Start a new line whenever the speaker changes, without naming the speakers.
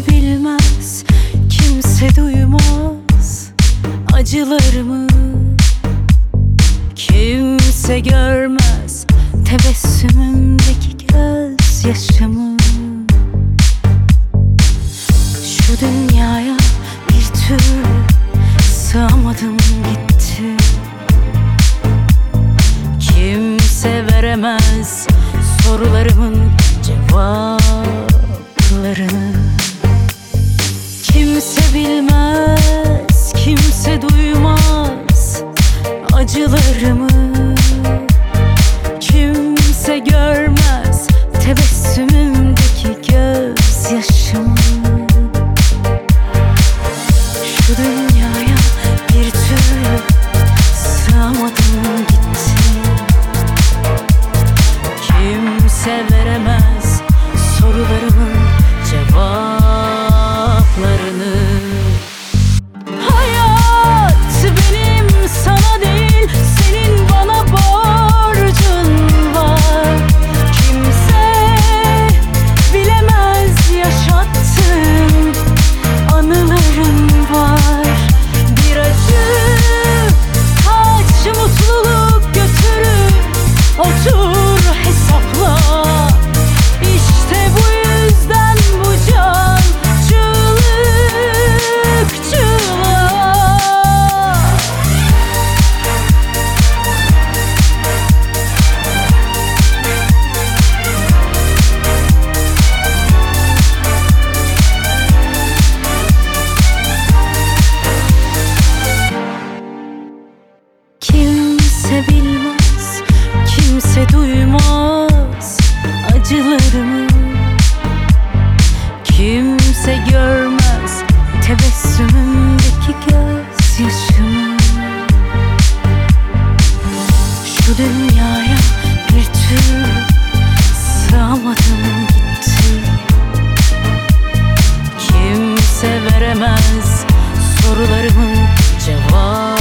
Kimse bilmez, kimse duymaz acılarımı. Kimse görmez tebessümümdeki gözyaşımı. Şu dünyaya bir türlü sığamadım gitti. Kimse veremez sorularımın cevaplarını Kimse bilmez, kimse duymaz acılarımı. Kimse görmez tebessümümdeki gözyaşımı. Şu dünyaya bir türlü sığamadım gitti Kimse veremez kimse bilmez Kimse duymaz acılarımı. Kimse görmez tebessümümdeki gözyaşımı. Şu dünyaya bir türlü sığamadım gitti. Kimse veremez sorularımın cevabı.